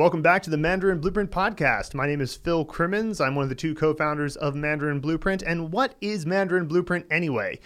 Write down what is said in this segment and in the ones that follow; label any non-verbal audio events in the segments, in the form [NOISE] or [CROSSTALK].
Welcome back to the Mandarin Blueprint podcast. My name is Phil Crimmins. I'm one of the two co founders of Mandarin Blueprint. And what is Mandarin Blueprint anyway?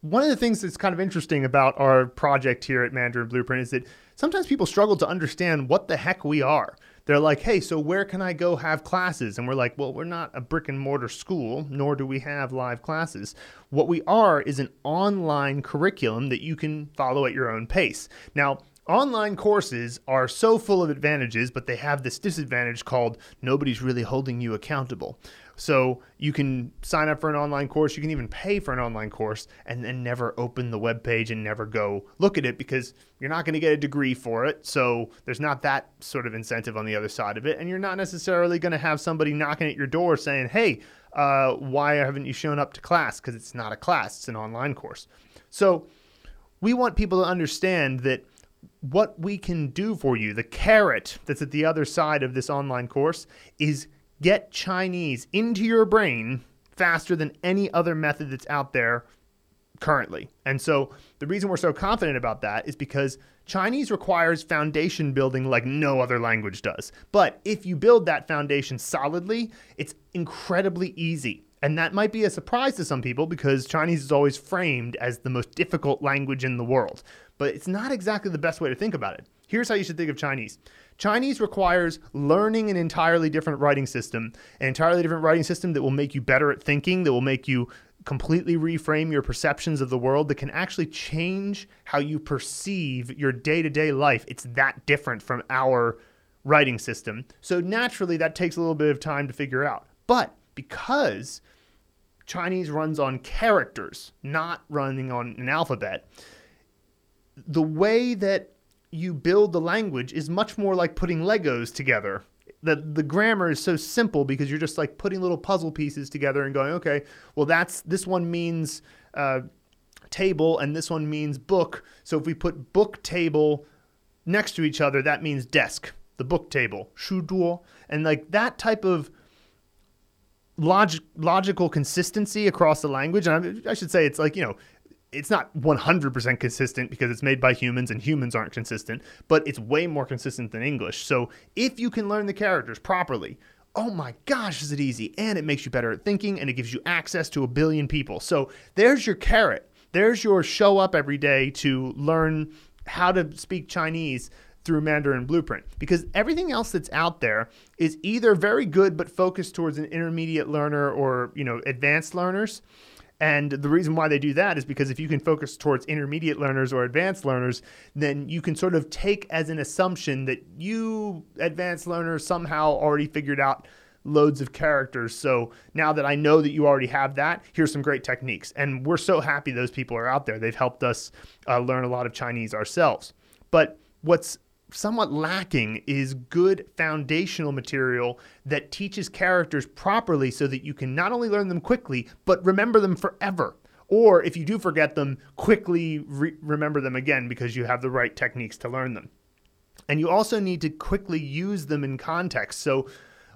One of the things that's kind of interesting about our project here at Mandarin Blueprint is that sometimes people struggle to understand what the heck we are. They're like, hey, so where can I go have classes? And we're like, well, we're not a brick and mortar school, nor do we have live classes. What we are is an online curriculum that you can follow at your own pace. Now, Online courses are so full of advantages, but they have this disadvantage called nobody's really holding you accountable. So you can sign up for an online course, you can even pay for an online course, and then never open the web page and never go look at it because you're not going to get a degree for it. So there's not that sort of incentive on the other side of it, and you're not necessarily going to have somebody knocking at your door saying, "Hey, uh, why haven't you shown up to class?" Because it's not a class; it's an online course. So we want people to understand that what we can do for you, the carrot that's at the other side of this online course, is get Chinese into your brain faster than any other method that's out there currently. And so the reason we're so confident about that is because Chinese requires foundation building like no other language does. But if you build that foundation solidly, it's incredibly easy. And that might be a surprise to some people because Chinese is always framed as the most difficult language in the world but it's not exactly the best way to think about it. Here's how you should think of Chinese. Chinese requires learning an entirely different writing system, an entirely different writing system that will make you better at thinking, that will make you completely reframe your perceptions of the world, that can actually change how you perceive your day to day life. It's that different from our writing system. So naturally, that takes a little bit of time to figure out. But because Chinese runs on characters, not running on an alphabet, the way that you build the language is much more like putting Legos together. The, the grammar is so simple because you're just like putting little puzzle pieces together and going, okay, well, that's this one means uh, table and this one means book. So if we put book table next to each other, that means desk, the book table, shuzhuo. And like that type of log- logical consistency across the language. And I, I should say it's like, you know, it's not 100% consistent because it's made by humans and humans aren't consistent, but it's way more consistent than English. So if you can learn the characters properly, oh my gosh, is it easy? And it makes you better at thinking and it gives you access to a billion people. So there's your carrot. There's your show up every day to learn how to speak Chinese through Mandarin Blueprint because everything else that's out there is either very good but focused towards an intermediate learner or, you know, advanced learners and the reason why they do that is because if you can focus towards intermediate learners or advanced learners, then you can sort of take as an assumption that you, advanced learners, somehow already figured out loads of characters. So now that I know that you already have that, here's some great techniques. And we're so happy those people are out there. They've helped us uh, learn a lot of Chinese ourselves. But what's somewhat lacking is good foundational material that teaches characters properly so that you can not only learn them quickly, but remember them forever. Or if you do forget them, quickly re- remember them again because you have the right techniques to learn them. And you also need to quickly use them in context. So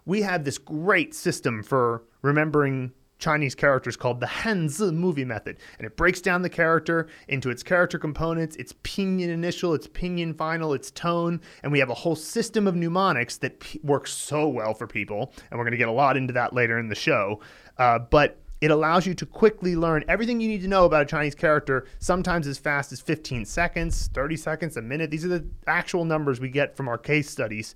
we have this great system for remembering Chinese characters called the Hanzi movie method. And it breaks down the character into its character components, its pinyin initial, its pinyin final, its tone. And we have a whole system of mnemonics that p- works so well for people. And we're going to get a lot into that later in the show. Uh, but it allows you to quickly learn everything you need to know about a Chinese character, sometimes as fast as 15 seconds, 30 seconds, a minute. These are the actual numbers we get from our case studies.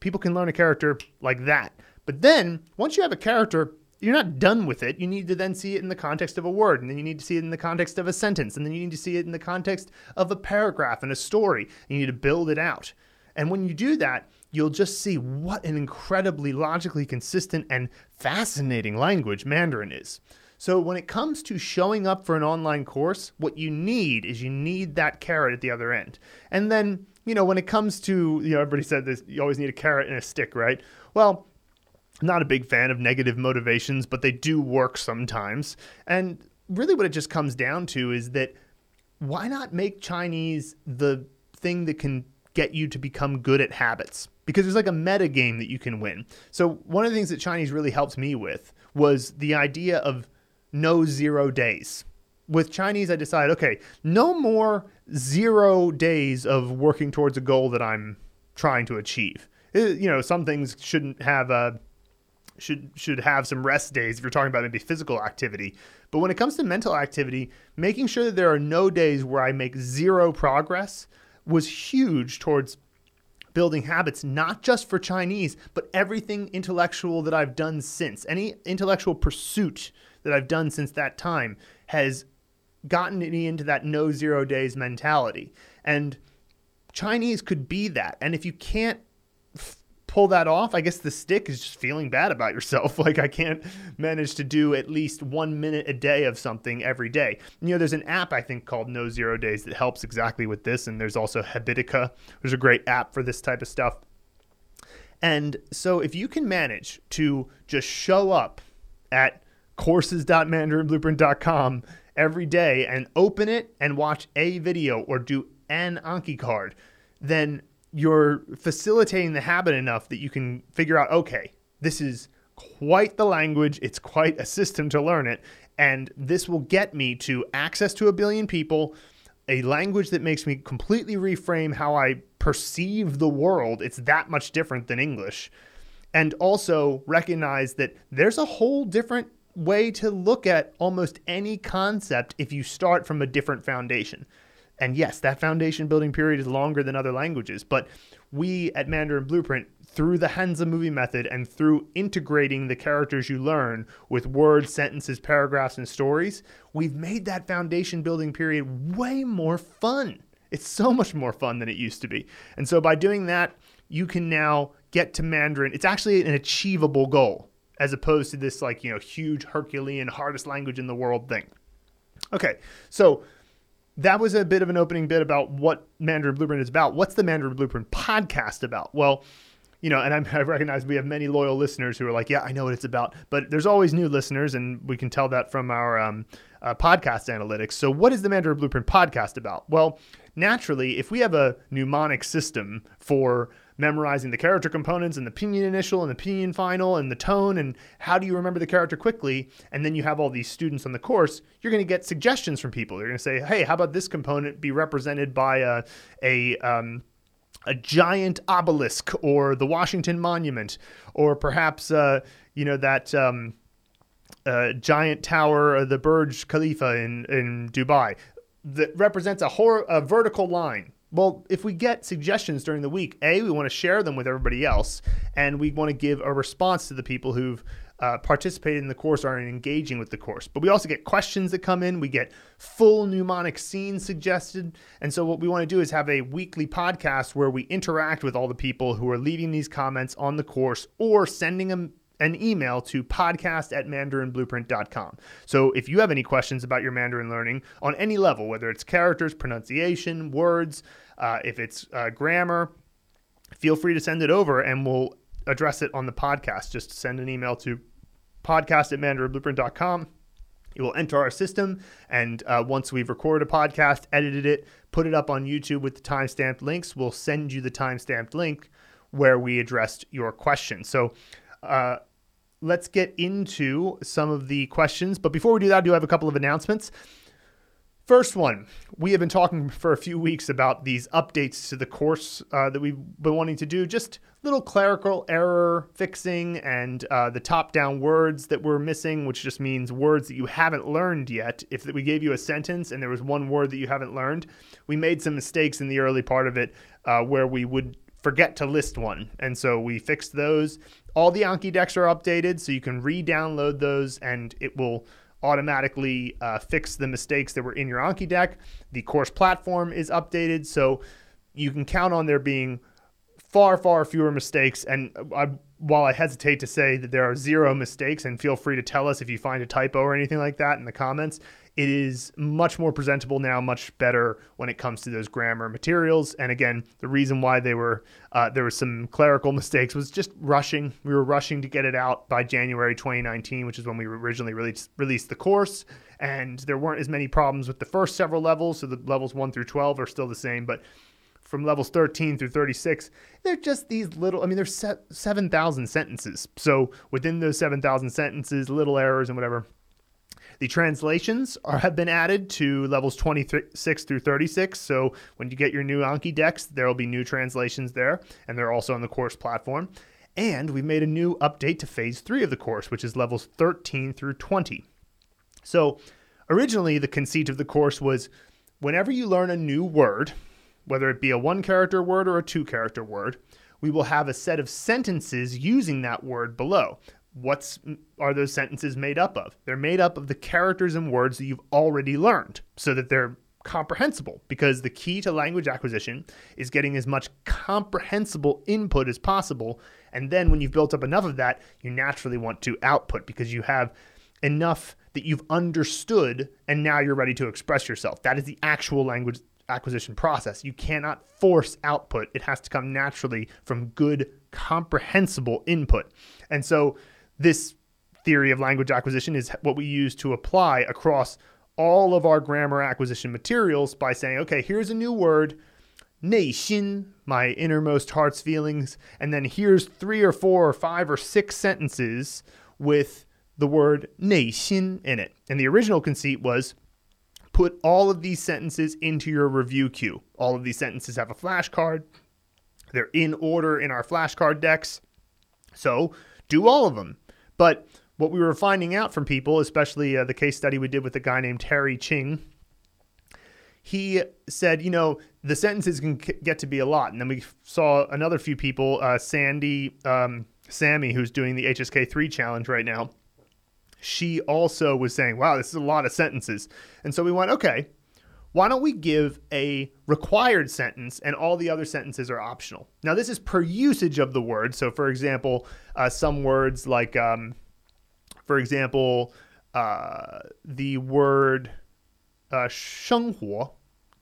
People can learn a character like that. But then, once you have a character, you're not done with it. You need to then see it in the context of a word, and then you need to see it in the context of a sentence, and then you need to see it in the context of a paragraph and a story. You need to build it out. And when you do that, you'll just see what an incredibly logically consistent and fascinating language Mandarin is. So, when it comes to showing up for an online course, what you need is you need that carrot at the other end. And then, you know, when it comes to, you know, everybody said this, you always need a carrot and a stick, right? Well, not a big fan of negative motivations, but they do work sometimes. And really, what it just comes down to is that why not make Chinese the thing that can get you to become good at habits? Because there's like a meta game that you can win. So, one of the things that Chinese really helped me with was the idea of no zero days. With Chinese, I decided, okay, no more zero days of working towards a goal that I'm trying to achieve eh, you know, some things shouldn't have a should should have some rest days if you're talking about maybe physical activity. But when it comes to mental activity, making sure that there are no days where I make zero progress was huge towards building habits, not just for Chinese, but everything intellectual that I've done since. Any intellectual pursuit that I've done since that time has gotten me into that no zero days mentality. And Chinese could be that. And if you can't pull that off, I guess the stick is just feeling bad about yourself. [LAUGHS] Like I can't manage to do at least one minute a day of something every day. You know, there's an app I think called No Zero Days that helps exactly with this, and there's also Habitica. There's a great app for this type of stuff. And so if you can manage to just show up at courses.mandarinblueprint.com every day and open it and watch a video or do an Anki card, then you're facilitating the habit enough that you can figure out okay, this is quite the language, it's quite a system to learn it, and this will get me to access to a billion people, a language that makes me completely reframe how I perceive the world. It's that much different than English. And also recognize that there's a whole different way to look at almost any concept if you start from a different foundation. And yes, that foundation building period is longer than other languages, but we at Mandarin Blueprint, through the Hanzi movie method and through integrating the characters you learn with words, sentences, paragraphs, and stories, we've made that foundation building period way more fun. It's so much more fun than it used to be. And so by doing that, you can now get to Mandarin. It's actually an achievable goal as opposed to this like, you know, huge Herculean hardest language in the world thing. Okay. So that was a bit of an opening bit about what Mandarin Blueprint is about. What's the Mandarin Blueprint podcast about? Well, you know, and I'm, [LAUGHS] i recognize we have many loyal listeners who are like, yeah, I know what it's about. But there's always new listeners, and we can tell that from our um, uh, podcast analytics. So, what is the Mandarin Blueprint podcast about? Well, naturally, if we have a mnemonic system for memorizing the character components and the pinyin initial and the pinyin final and the tone and how do you remember the character quickly and then you have all these students on the course you're going to get suggestions from people. You're going to say hey how about this component be represented by a, a um, a giant obelisk or the Washington Monument or perhaps uh, you know that um, uh, giant tower, of the Burj Khalifa in in Dubai that represents a, hor- a vertical line well, if we get suggestions during the week, A, we want to share them with everybody else, and we want to give a response to the people who've uh, participated in the course or are engaging with the course. But we also get questions that come in. We get full mnemonic scenes suggested. And so, what we want to do is have a weekly podcast where we interact with all the people who are leaving these comments on the course or sending them an email to podcast at mandarinblueprint.com. So if you have any questions about your Mandarin learning on any level, whether it's characters, pronunciation, words, uh, if it's uh, grammar, feel free to send it over and we'll address it on the podcast. Just send an email to podcast at mandarinblueprint.com. It will enter our system, and uh, once we've recorded a podcast, edited it, put it up on YouTube with the timestamped links, we'll send you the timestamped link where we addressed your question. So, uh, let's get into some of the questions. But before we do that, I do have a couple of announcements. First one, we have been talking for a few weeks about these updates to the course uh, that we've been wanting to do, just little clerical error fixing and uh, the top down words that we're missing, which just means words that you haven't learned yet. If we gave you a sentence and there was one word that you haven't learned, we made some mistakes in the early part of it uh, where we would forget to list one. And so we fixed those. All the Anki decks are updated, so you can re download those and it will automatically uh, fix the mistakes that were in your Anki deck. The course platform is updated, so you can count on there being far, far fewer mistakes. And I, while I hesitate to say that there are zero mistakes, and feel free to tell us if you find a typo or anything like that in the comments, it is much more presentable now, much better when it comes to those grammar materials. And again, the reason why they were uh, there was some clerical [LAUGHS] mistakes was just rushing. We were rushing to get it out by January 2019, which is when we originally released released the course. And there weren't as many problems with the first several levels, so the levels one through 12 are still the same, but from levels 13 through 36, they're just these little, I mean, there's 7,000 sentences. So within those 7,000 sentences, little errors and whatever, The translations are, have been added to levels 26 through 36. So when you get your new Anki decks, there will be new translations there, and they're also on the course platform. And we've made a new update to phase three of the course, which is levels 13 through 20. So originally, the conceit of the course was whenever you learn a new word, whether it be a one character word or a two character word, we will have a set of sentences using that word below. What's are those sentences made up of? They're made up of the characters and words that you've already learned so that they're comprehensible because the key to language acquisition is getting as much comprehensible input as possible and then when you've built up enough of that you naturally want to output because you have enough that you've understood and now you're ready to express yourself that is the actual language acquisition process. You cannot force output, it has to come naturally from good, comprehensible input. And so, this theory of language acquisition is what we use to apply across all of our grammar acquisition materials by saying, okay, here's a new word, 内心, my innermost heart's feelings, and then here's three or four or five or six sentences with the word 内心 in it. And the original conceit was put all of these sentences into your review queue. All of these sentences have a flashcard. They're in order in our flashcard decks. So do all of them. But what we were finding out from people, especially uh, the case study we did with a guy named Terry Ching, he said, you know, the sentences can get to be a lot. And then we saw another few people, uh, Sandy, um, Sammy, who's doing the HSK3 challenge right now she also was saying, wow, this is a lot of sentences. And so we went, okay, why don't we give a required sentence and all the other sentences are optional? Now, this is per usage of the word. So, for example, uh, some words like, um, for example, uh, the word uh,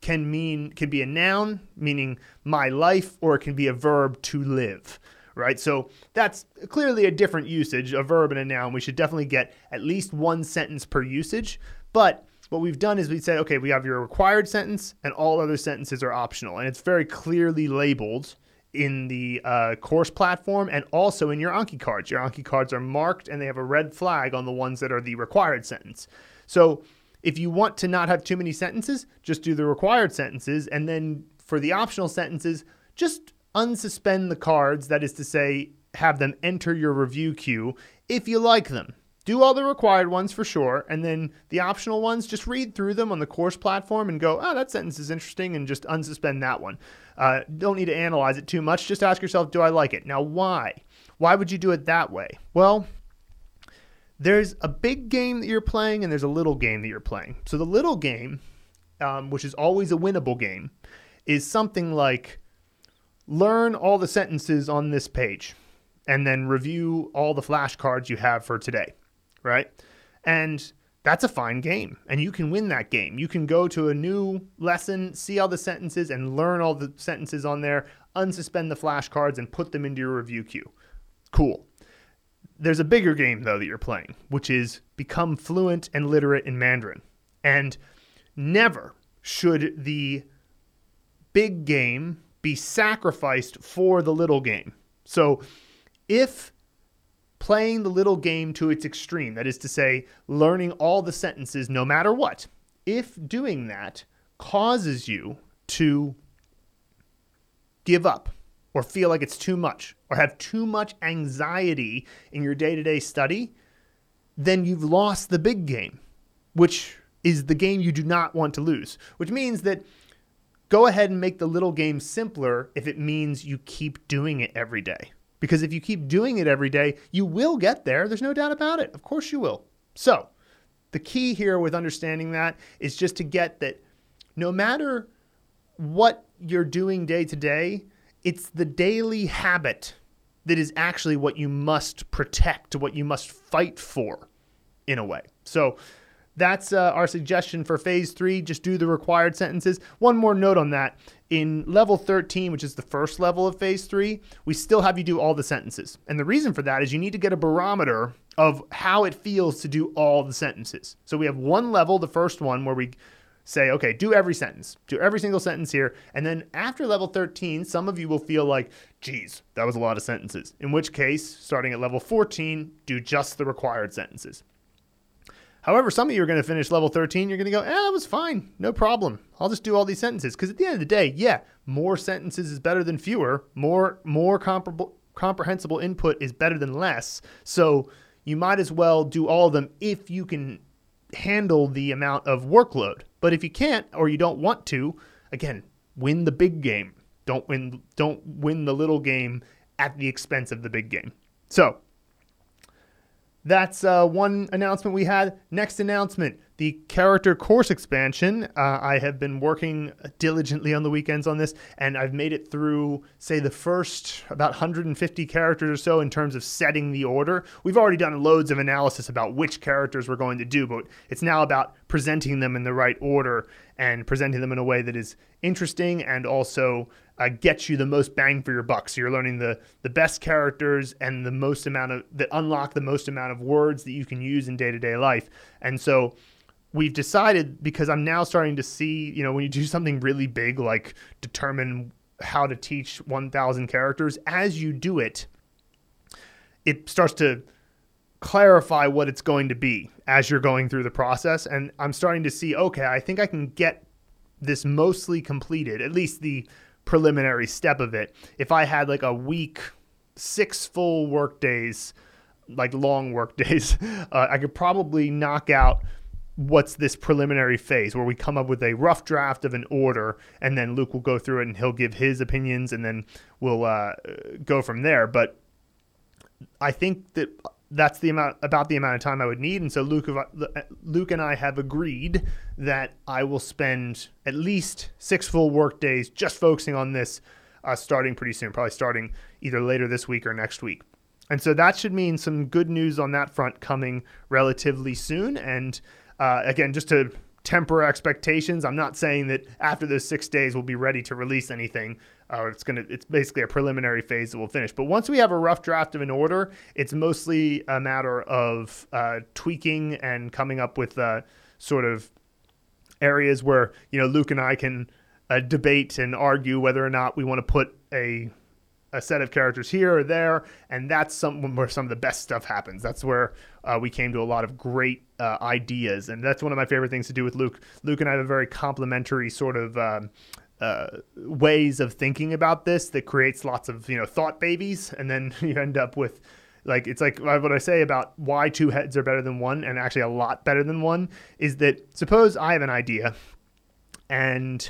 can mean can be a noun meaning my life or it can be a verb to live right? So that's clearly a different usage, a verb and a noun. We should definitely get at least one sentence per usage. But what we've done is we said, okay, we have your required sentence and all other sentences are optional. And it's very clearly labeled in the uh, course platform and also in your Anki cards. Your Anki cards are marked and they have a red flag on the ones that are the required sentence. So if you want to not have too many sentences, just do the required sentences. And then for the optional sentences, just unsuspend the cards, that is to say, have them enter your review queue if you like them. Do all the required ones for sure, and then the optional ones, just read through them on the course platform and go, oh, that sentence is interesting, and just unsuspend that one. Uh, don't need to analyze it too much. Just ask yourself, do I like it? Now, why? Why would you do it that way? Well, there's a big game that you're playing, and there's a little game that you're playing. So the little game, um, which is always a winnable game, is something like learn all the sentences on this page and then review all the flashcards you have for today, right? And that's a fine game and you can win that game. You can go to a new lesson, see all the sentences and learn all the sentences on there, unsuspend the flashcards and put them into your review queue. Cool. There's a bigger game though that you're playing, which is become fluent and literate in Mandarin. And never should the big game be sacrificed for the little game. So if playing the little game to its extreme, that is to say, learning all the sentences no matter what, if doing that causes you to give up or feel like it's too much or have too much anxiety in your day to day study, then you've lost the big game, which is the game you do not want to lose, which means that go ahead and make the little game simpler if it means you keep doing it every day. Because if you keep doing it every day, you will get there. There's no doubt about it. Of course you will. So, the key here with understanding that is just to get that no matter what you're doing day to day, it's the daily habit that is actually what you must protect, what you must fight for in a way. So, that's uh, our suggestion for phase three. Just do the required sentences. One more note on that. In level 13, which is the first level of phase three, we still have you do all the sentences. And the reason for that is you need to get a barometer of how it feels to do all the sentences. So we have one level, the first one, where we say, okay, do every sentence, do every single sentence here. And then after level 13, some of you will feel like, geez, that was a lot of sentences. In which case, starting at level 14, do just the required sentences. However, some of you are going to finish level 13. You're going to go, eh, that was fine. No problem. I'll just do all these sentences. Because at the end of the day, yeah, more sentences is better than fewer. More, more comparable, comprehensible input is better than less. So you might as well do all of them if you can handle the amount of workload. But if you can't or you don't want to, again, win the big game. Don't win don't win the little game at the expense of the big game. So, that's uh, one announcement we had. Next announcement the character course expansion. Uh, I have been working diligently on the weekends on this, and I've made it through, say, the first about 150 characters or so in terms of setting the order. We've already done loads of analysis about which characters we're going to do, but it's now about presenting them in the right order and presenting them in a way that is interesting and also uh, gets you the most bang for your buck. So you're learning the the best characters and the most amount of that unlock the most amount of words that you can use in day to day life. And so we've decided because I'm now starting to see, you know, when you do something really big like determine how to teach 1,000 characters, as you do it, it starts to clarify what it's going to be as you're going through the process. And I'm starting to see, okay, I think I can get this mostly completed, at least the preliminary step of it. If I had like a week, six full work days, like long work [LAUGHS] days, uh, I could probably knock out what's this preliminary phase where we come up with a rough draft of an order and then Luke will go through it and he'll give his opinions and then we'll uh, go from there. But I think that that's the amount about the amount of time I would need. And so Luke, Luke and I have agreed that I will spend at least six full work days just focusing on this, uh, starting pretty soon, probably starting either later this week or next week. And so that should mean some good news on that front coming relatively soon. And uh, again, just to temper expectations. I'm not saying that after those six days we'll be ready to release anything. Uh, it's gonna it's basically a preliminary phase that we'll finish. But once we have a rough draft of an order, it's mostly a matter of uh, tweaking and coming up with uh, sort of areas where you know Luke and I can uh, debate and argue whether or not we want to put a a set of characters here or there, and that's some where some of the best stuff happens. That's where uh, we came to a lot of great uh, ideas, and that's one of my favorite things to do with Luke. Luke and I have a very complementary sort of um, uh, ways of thinking about this that creates lots of you know thought babies, and then [LAUGHS] you end up with like it's like what I say about why two heads are better than one, and actually a lot better than one is that suppose I have an idea, and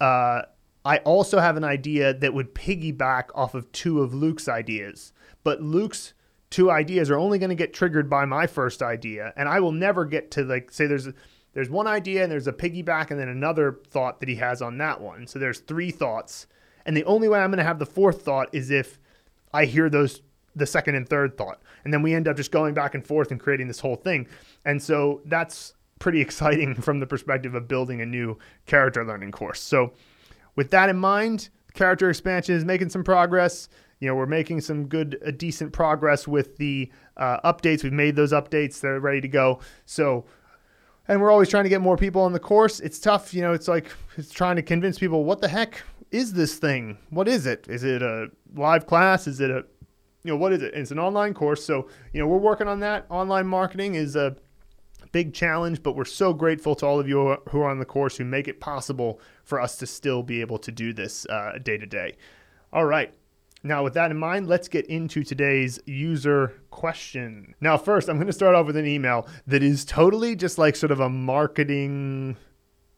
uh, I also have an idea that would piggyback off of two of Luke's ideas. But Luke's two ideas are only going to get triggered by my first idea, and I will never get to like say there's a, there's one idea and there's a piggyback and then another thought that he has on that one. So there's three thoughts, and the only way I'm going to have the fourth thought is if I hear those the second and third thought, and then we end up just going back and forth and creating this whole thing. And so that's pretty [LAUGHS] exciting from the perspective of building a new character learning course. So with that in mind, character expansion is making some progress. You know, we're making some good, uh, decent progress with the uh, updates. We've made those updates; they're ready to go. So, and we're always trying to get more people on the course. It's tough, you know. It's like it's trying to convince people what the heck is this thing? What is it? Is it a live class? Is it a you know what is it? It's an online course. So you know we're working on that. Online marketing is a big challenge, but we're so grateful to all of you who are on the course who make it possible for us to still be able to do this day to day. All right. Now, with that in mind, let's get into today's user question. Now, first, I'm going to start off with an email that is totally just like sort of a marketing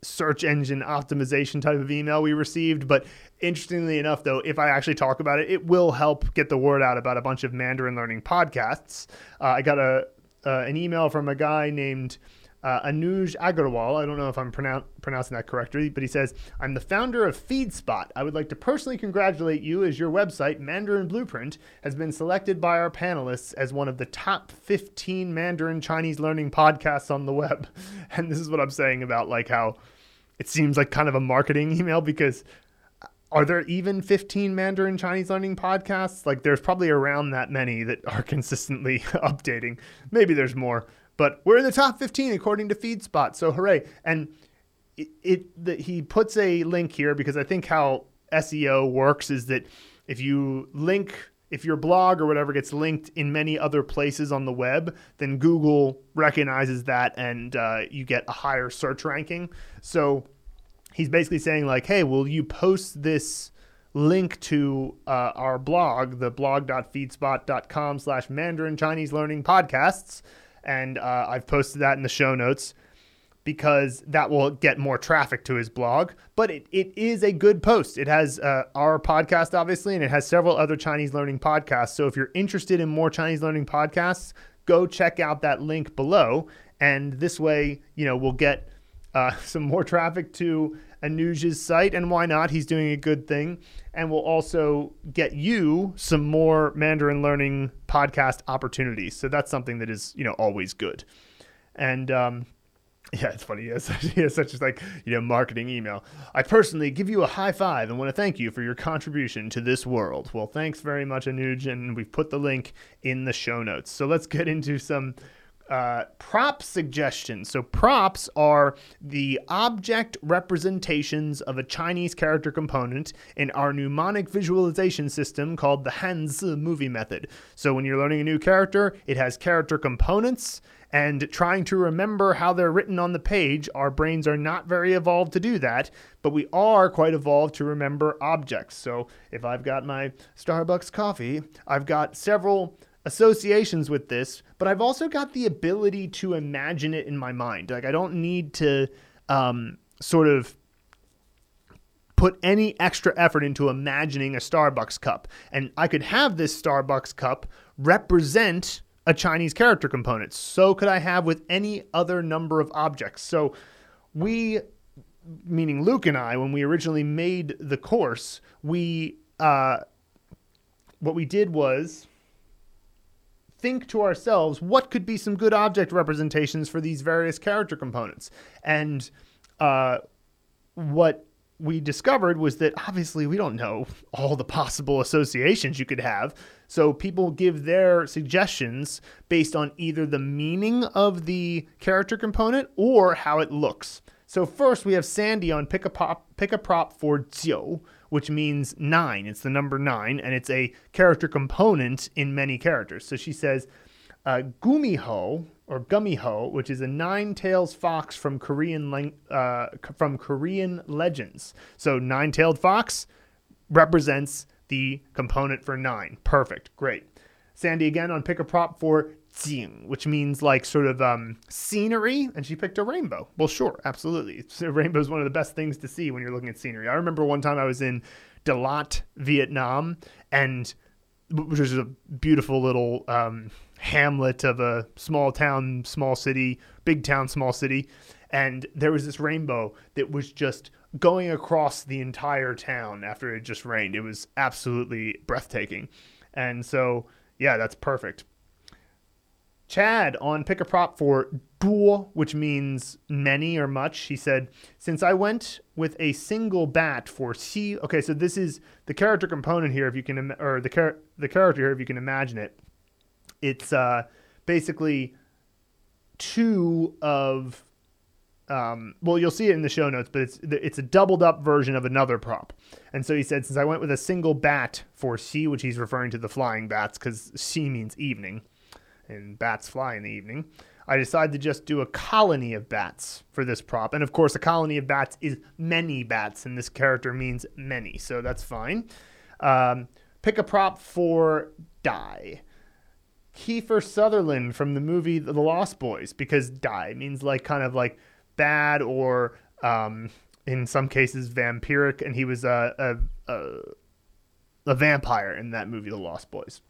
search engine optimization type of email we received. But interestingly enough, though, if I actually talk about it, it will help get the word out about a bunch of Mandarin learning podcasts. Uh, I got a uh, an email from a guy named uh, Anuj Agarwal. I don't know if I'm pronoun- pronouncing that correctly, but he says, I'm the founder of FeedSpot. I would like to personally congratulate you as your website, Mandarin Blueprint, has been selected by our panelists as one of the top 15 Mandarin Chinese learning podcasts on the web. [LAUGHS] And this is what I'm saying about like how it seems like kind of a marketing [LAUGHS] email because are there even 15 Mandarin Chinese learning podcasts? Like, there's probably around that many that are [LAUGHS] consistently [LAUGHS] updating. Maybe there's more, but we're in the top 15 according to FeedSpot. So hooray! And it, it the, he puts a link here because I think how SEO works is that if you link if your blog or whatever gets linked in many other places on the web, then Google recognizes that and uh, you get a higher search ranking. So he's basically saying like, hey, will you post this link to uh, our blog, the blog.feedspot.com slash Mandarin Chinese Learning Podcasts. And uh, I've posted that in the show notes because that will get more traffic to his blog. But it, it is a good post. It has uh, our podcast, obviously, and it has several other Chinese learning podcasts. So if you're interested in more Chinese learning podcasts, go check out that link below. And this way, you know, we'll get uh, [LAUGHS] some more traffic to Anuj's site. And why not? He's doing a good thing. And we'll also get you some more Mandarin learning podcast opportunities. So that's something that is, you know, always good. And, um, [LAUGHS] yeah, it's funny. He has, [LAUGHS] such, he has such a like you know marketing email. I personally give you a high five and want to thank you for your contribution to this world. Well, thanks very much, Anuj, and we've put the link in the show notes. So let's get into some uh, prop suggestions. So props are the object representations of a Chinese character component in our mnemonic visualization system called the Hanzi movie method. So when you're learning a new character, it has character components and trying to remember how they're written on the page, our brains are not very evolved to do that, but we are quite evolved to remember objects. So if I've got my Starbucks coffee, I've got several associations with this, but I've also got the ability to imagine it in my mind. Like I don't need to um, sort of put any extra effort into imagining a Starbucks cup. And I could have this Starbucks cup represent a Chinese character component. So could I have with any other number of objects. So we, meaning Luke and I, when we originally made the course, we, uh, what we did was think to ourselves what could be some good object representations for these various character components. And uh, what we discovered was that obviously we don't know all the possible associations you could have. So people give their suggestions based on either the meaning of the character component or how it looks. So first we have Sandy on pick a pop pick a prop for Jiu, which means nine. It's the number nine, and it's a character component in many characters. So she says, uh, Gumiho or Gumiho, which is a nine-tailed fox from Korean uh, from Korean legends. So nine-tailed fox represents the component for nine. Perfect, great. Sandy again on pick a prop for Jing, which means like sort of um, scenery, and she picked a rainbow. Well, sure, absolutely. A rainbow is one of the best things to see when you're looking at scenery. I remember one time I was in Dalat, Vietnam, and which is a beautiful little um, hamlet of a small town, small city, big town, small city, and there was this rainbow that was just going across the entire town after it just rained. It was absolutely breathtaking, and so yeah, that's perfect. Chad on Pick a Prop for duo, which means many or much. He said, Since I went with a single bat for Xi. Okay, so this is the character component here, if you can, or the, char- the character here, if you can imagine it. It's uh, basically two of. Um, well, you'll see it in the show notes, but it's it's a doubled up version of another prop. And so he said, since I went with a single bat for Xi, which he's referring to the flying bats because Xi means evening and bats fly in the evening, I decided to just do a colony of bats for this prop. And of course, a colony of bats is many bats, and this character means many, so that's fine. Um, pick a prop for die. Kiefer Sutherland from the movie The Lost Boys, because die means like kind of like bad or um, in some cases vampiric, and he was a, a, a, a vampire in that movie The Lost Boys.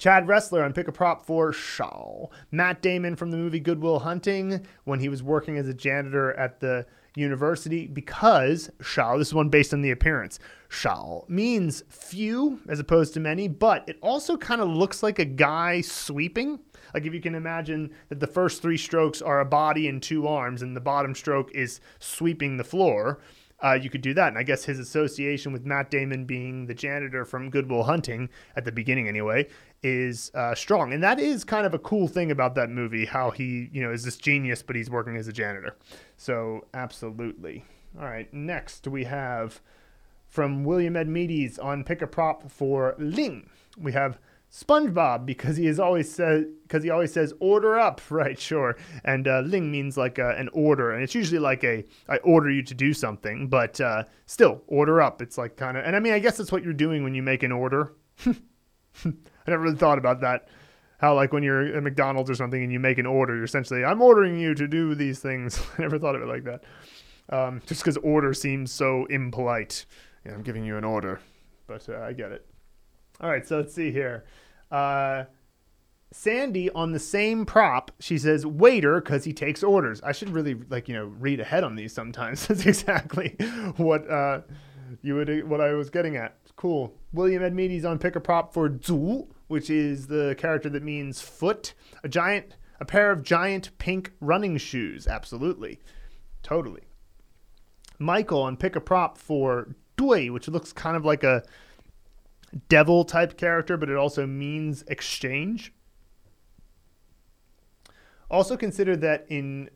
Chad Wrestler on Pick a Prop for Shao. Matt Damon from the movie Good Will Hunting when he was working as a janitor at the university because Shao, this is one based on the appearance. Shao means few as opposed to many, but it also kind of looks like a guy sweeping. Like if you can imagine that the first three strokes are a body and two arms, and the bottom stroke is sweeping the floor uh, you could do that. And I guess his association with Matt Damon being the janitor from Good Will Hunting at the beginning, anyway, is uh, strong. And that is kind of a cool thing about that movie, how he, you know, is this genius, but he's working as a janitor. So absolutely. All right. Next we have from William Edmeades on Pick a Prop for Ling. We have SpongeBob because he is always says because he always says order up, [LAUGHS] right? Sure. And uh, Ling means like a, an order, and it's usually like a I order you to do something, but uh, still order up. It's like kind of, and I mean, I guess that's what you're doing when you make an order. [LAUGHS] I never really thought about that. How like when you're at McDonald's or something and you make an order, you're essentially I'm ordering you to do these things. [LAUGHS] I never thought of it like that. Um, just because order seems so impolite. Yeah, I'm giving you an order, but uh, I get it. All right, so let's see here. Uh, Sandy on the same prop, she says waiter because he takes orders. I should really like you know read ahead on these sometimes. [LAUGHS] That's exactly what uh, you would what I was getting at. Cool. William Edmeades on pick a prop for Zhu, which is the character that means foot. A giant, a pair of giant pink running shoes. Absolutely, totally. Michael on pick a prop for Dui, which looks kind of like a devil type character, but it also means exchange. Also consider that in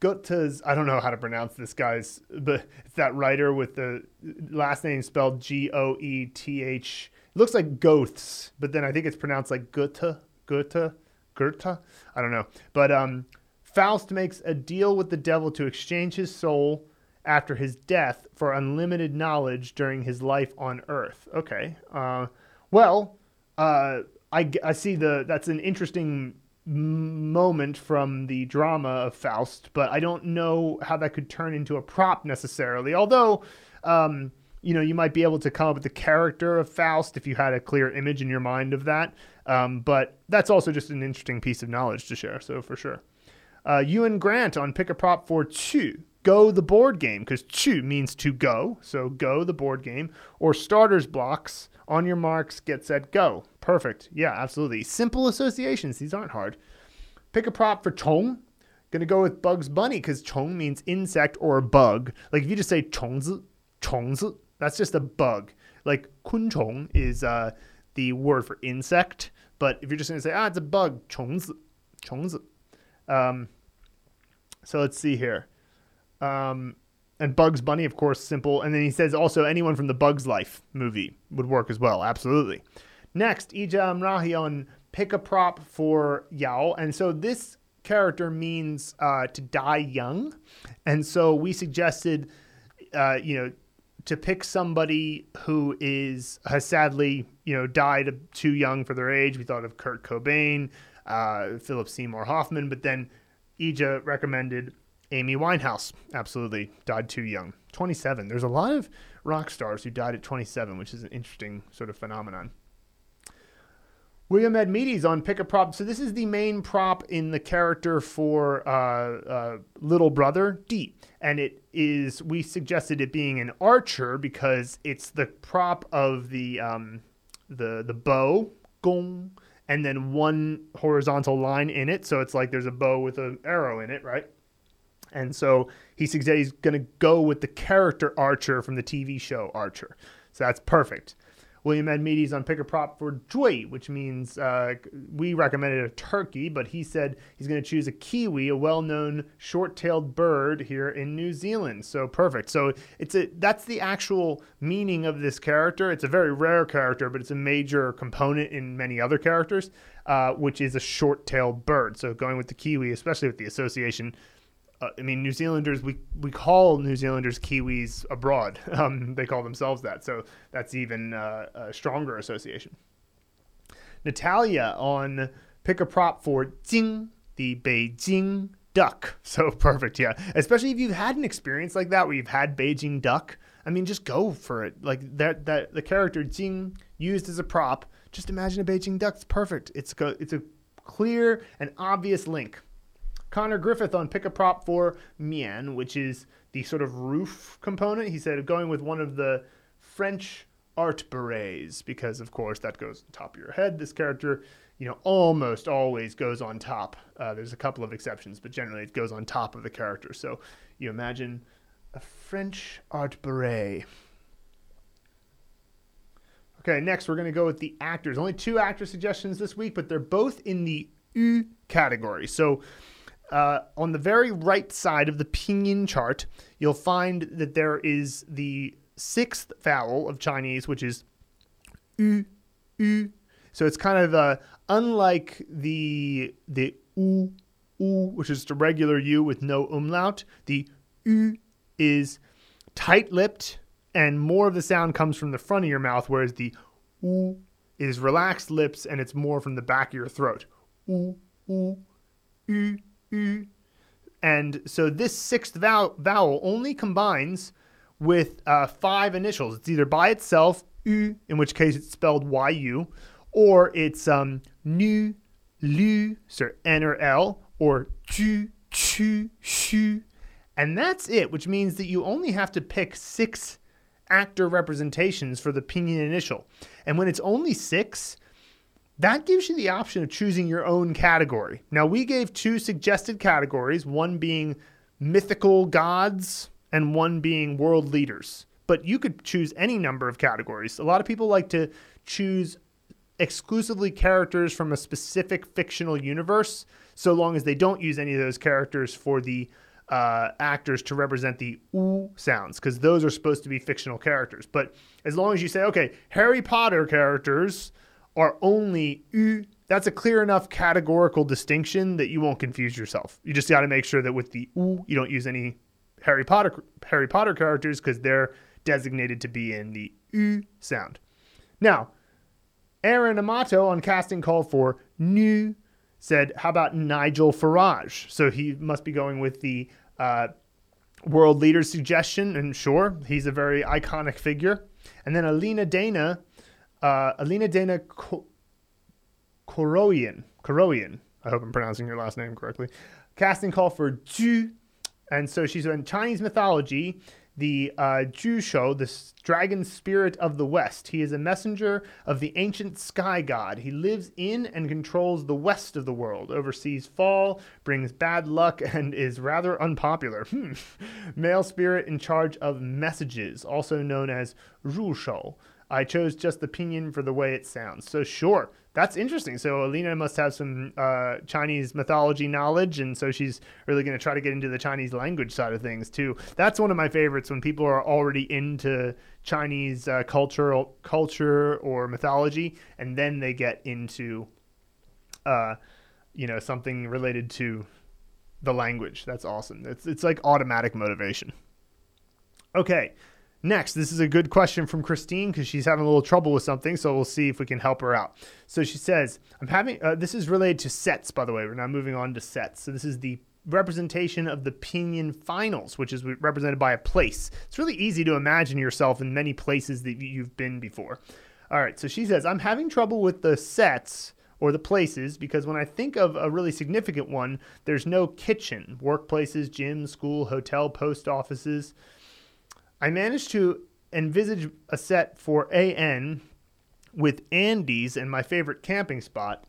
Goethe's, I don't know how to pronounce this guy's, but it's that writer with the last name spelled G O E T H. It looks like Goeths, but then I think it's pronounced like Goethe, Goethe, Goethe. I don't know. But um, Faust makes a deal with the devil to exchange his soul after his death for unlimited knowledge during his life on Earth. Okay. Uh, well, uh, I, I see the that's an interesting moment from the drama of Faust, but I don't know how that could turn into a prop necessarily. Although, um, you know, you might be able to come up with the character of Faust if you had a clear image in your mind of that. Um, but that's also just an interesting piece of knowledge to share. So for sure. Uh, Ewan Grant on Pick a Prop for Chu go the board game because chu means to go. So go the board game or starters blocks on your marks, get set, go. Perfect. Yeah, absolutely. Simple associations. These aren't hard. Pick a prop for chong. Gonna go with Bugs Bunny because chong means insect or bug. Like if you just say chongzi, chongzi, that's just a bug. Like kunchong is uh, the word for insect, but if you're just gonna say ah it's a bug, chongzi, chongzi. Um, so let's see here. Um, and Bugs Bunny, of course, simple. And then he says also anyone from the Bugs Life movie would work as well. Absolutely. Next, Ija Amrahi on pick a prop for Yao. And so this character means uh, to die young. And so we suggested, uh, you know, to pick somebody who is has sadly, you know, died too young for their age. We thought of Kurt Cobain, uh, Philip Seymour Hoffman, but then Ija recommended Amy Winehouse, absolutely died too young, 27. There's a lot of rock stars who died at 27, which is an interesting sort of phenomenon. William Edmeades on Pick a Prop. So this is the main prop in the character for uh, uh, Little Brother D, and it is. We suggested it being an archer because it's the prop of the um, the the bow, gong, and then one horizontal line in it. So it's like there's a bow with an arrow in it, right? And so he suggests he's going to go with the character Archer from the TV show Archer. So that's perfect. William Edmeades on pick a prop for Joy, which means uh, we recommended a turkey, but he said he's going to choose a kiwi, a well-known short-tailed bird here in New Zealand. So perfect. So it's a that's the actual meaning of this character. It's a very rare character, but it's a major component in many other characters, uh, which is a short-tailed bird. So going with the kiwi, especially with the association uh, I mean, New Zealanders, we, we call New Zealanders Kiwis abroad. [LAUGHS] Um, they call themselves that. So that's even uh, a stronger association. Natalia on pick a prop for Jing, the Beijing duck. [LAUGHS] So perfect, yeah. Especially if you've had an experience like that where you've had Beijing duck. I mean, just go for it. Like that, that the character Jing used as a prop. Just imagine a Beijing duck. It's perfect. It's a, it's a clear and obvious link Connor Griffith on pick a prop for Mian, which is the sort of roof component. He said going with one of the French art berets because, of course, that goes on top of your head. This character, you know, almost always goes on top. Uh, there's a couple of exceptions, but generally it goes on top of the character. So you imagine a French art beret. Okay, next we're going to go with the actors. Only two actor suggestions this week, but they're both in the U category. So uh, on the very right side of the pinyin chart, you'll find that there is the sixth vowel of Chinese, which is u, u. So it's kind of uh, unlike the the u, u, which is just a regular u with no umlaut. The u is tight-lipped, and more of the sound comes from the front of your mouth, whereas the u is relaxed lips and it's more from the back of your throat. U, u, u, u. And so this sixth vowel, vowel only combines with uh, five initials. It's either by itself, u, in which case it's spelled yu, or it's um, nu, lu, so n or l, or chu, chu, shu. And that's it, which means that you only have to pick six actor representations for the pinyin initial. And when it's only six, that gives you the option of choosing your own category. Now, we gave two suggested categories, one being mythical gods and one being world leaders. But you could choose any number of categories. A lot of people like to choose exclusively characters from a specific fictional universe, so long as they don't use any of those characters for the uh, actors to represent the oo sounds, because those are supposed to be fictional characters. But as long as you say, okay, Harry Potter characters are only u, that's a clear enough categorical distinction that you won't confuse yourself. You just got to make sure that with the u, you don't use any Harry Potter Harry Potter characters because they're designated to be in the u sound. Now, Aaron Amato on casting call for new said, "How about Nigel Farage?" So he must be going with the uh, world leader suggestion, and sure, he's a very iconic figure. And then Alina Dana uh, Alina Dana Koroyan. Koroyan. I hope I'm pronouncing your last name correctly. Casting call for Ju. And so she's in Chinese mythology, the uh, Shou, the dragon spirit of the West. He is a messenger of the ancient sky god. He lives in and controls the west of the world, oversees fall, brings bad luck, [LAUGHS] and is rather unpopular. Hmm. Male spirit in charge of messages, also known as Ru Shou. I chose just the pinyin for the way it sounds. So sure, that's interesting. So Alina must have some uh, Chinese mythology knowledge, and so she's really going to try to get into the Chinese language side of things too. That's one of my favorites when people are already into Chinese uh, cultural culture or mythology, and then they get into, uh, you know, something related to the language. That's awesome. It's it's like automatic motivation. Okay, Next, this is a good question from Christine because she's having a little trouble with something, so we'll see if we can help her out. So she says, "I'm having uh, this is related to sets, by the way. We're now moving on to sets. So this is the representation of the pinyin Finals, which is represented by a place. It's really easy to imagine yourself in many places that you've been before. All right, so she says, I'm having trouble with the sets or the places because when I think of a really significant one, there's no kitchen, workplaces, gym, school, hotel, post offices." I managed to envisage a set for AN with Andy's and my favorite camping spot,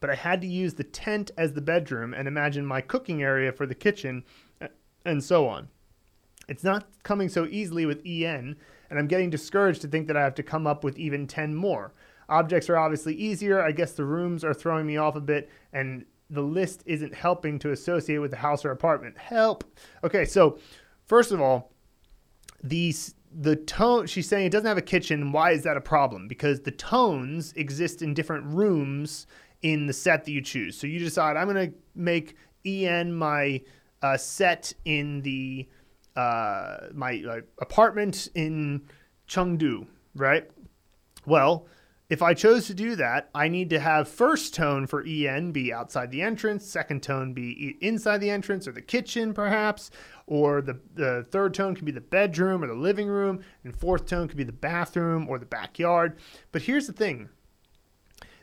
but I had to use the tent as the bedroom and imagine my cooking area for the kitchen uh, and so on. It's not coming so easily with EN, and I'm getting discouraged to think that I have to come up with even 10 more. Objects are obviously easier. I guess the rooms are throwing me off a bit, and the list isn't helping to associate with the house or apartment. Help! Okay, so first of all, the the tone she's saying it doesn't have a kitchen why is that a problem? Because the tones exist in different rooms in the set that you choose. So you decide i'm going to make en my uh, set in the uh, my uh, apartment in chengdu right? Well if I chose to do that, I need to have first tone for EN be outside the entrance, second tone be inside the entrance or the kitchen, perhaps, or the, the third tone could be the bedroom or the living room, and fourth tone could be the bathroom or the backyard. But here's the thing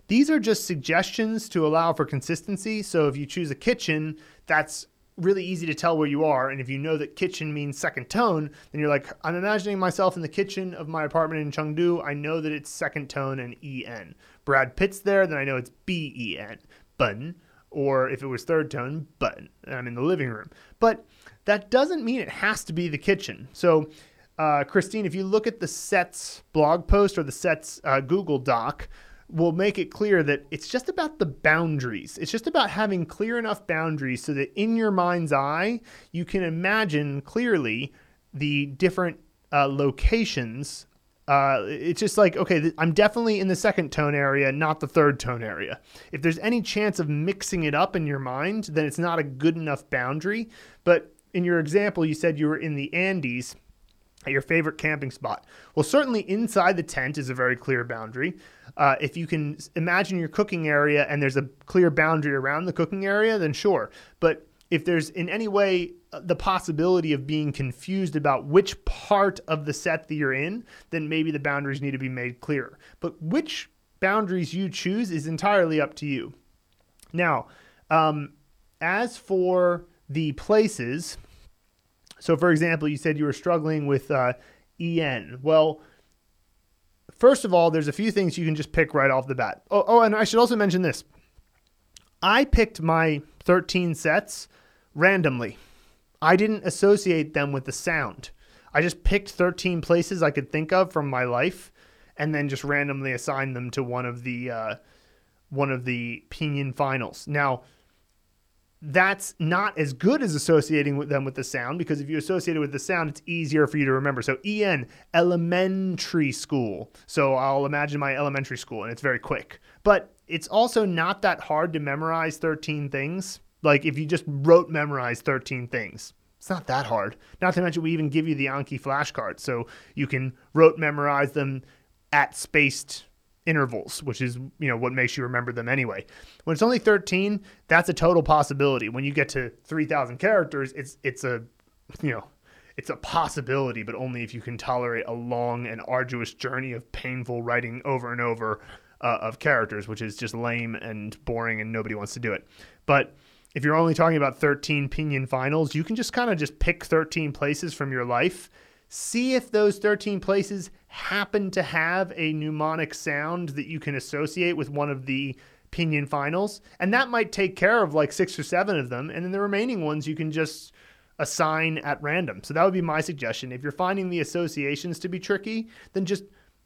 these are just suggestions to allow for consistency. So if you choose a kitchen, that's really easy to tell where you are. And if you know that kitchen means second tone, then you're like, I'm imagining myself in the kitchen of my apartment in Chengdu. I know that it's second tone and EN. Brad Pitt's there, then I know it's B E N, button. Or if it was third tone, button. And I'm in the living room. But that doesn't mean it has to be the kitchen. So, uh, Christine, if you look at the sets blog post or the sets uh, Google Doc, will make it clear that it's just about the boundaries. It's just about having clear enough boundaries so that in your mind's eye, you can imagine clearly the different uh, locations, uh, it's just like, okay, th- I'm definitely in the second tone area, not the third tone area. If there's any chance of mixing it up in your mind, then it's not a good enough boundary. But in your example, you said you were in the Andes your favorite camping spot. Well, certainly inside the tent is a very clear boundary. Uh, if you can imagine your cooking area and there's a clear boundary around the cooking area, then sure. But if there's in any way uh, the possibility of being confused about which part of the set that you're in, then maybe the boundaries need to be made clearer. But which boundaries you choose is entirely up to you. Now, um, as for the places, so for example, you said you were struggling with uh, EN. Well, first of all, there's a few things you can just pick right off the bat. Oh, oh, and I should also mention this. I picked my 13 sets randomly. I didn't associate them with the sound. I just picked 13 places I could think of from my life and then just randomly assigned them to one of the uh, one of the Pinyin finals. Now, that's not as good as associating with them with the sound because if you associate it with the sound, it's easier for you to remember. So EN, elementary school. So I'll imagine my elementary school and it's very quick. But it's also not that hard to memorize 13 things. Like if you just wrote memorize 13 things, it's not that hard. Not to mention, we even give you the Anki flashcards so you can rote memorize them at spaced intervals, which is you know what makes you remember them anyway. When it's only 13, that's a total possibility. When you get to 3,000 characters, it's it's a you know it's a possibility, but only if you can tolerate a long and arduous journey of painful writing over and over uh, of characters, which is just lame and boring, and nobody wants to do it. But if you're only talking about 13 pinyin finals, you can just kind of just pick 13 places from your life see if those 13 places happen to have a mnemonic sound that you can associate with one of the Pinyin finals. And that might take care of like six or seven of them. And then the remaining ones you can just assign at random. So that would be my suggestion. If you're finding the associations to be tricky, then just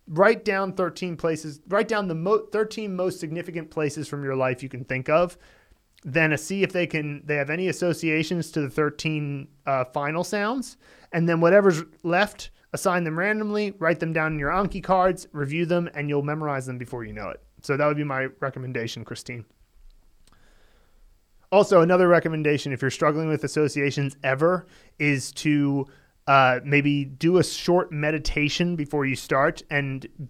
write down 13 places, write down the mo- 13 most significant places from your life you can think of. Then see if they can they have any associations to the 13 uh, final sounds and then whatever's left, assign them randomly, write them down in your Anki cards, review them, and you'll memorize them before you know it. So that would be my recommendation, Christine. Also, another recommendation if you're struggling with associations ever is to uh, maybe do a short meditation before you start and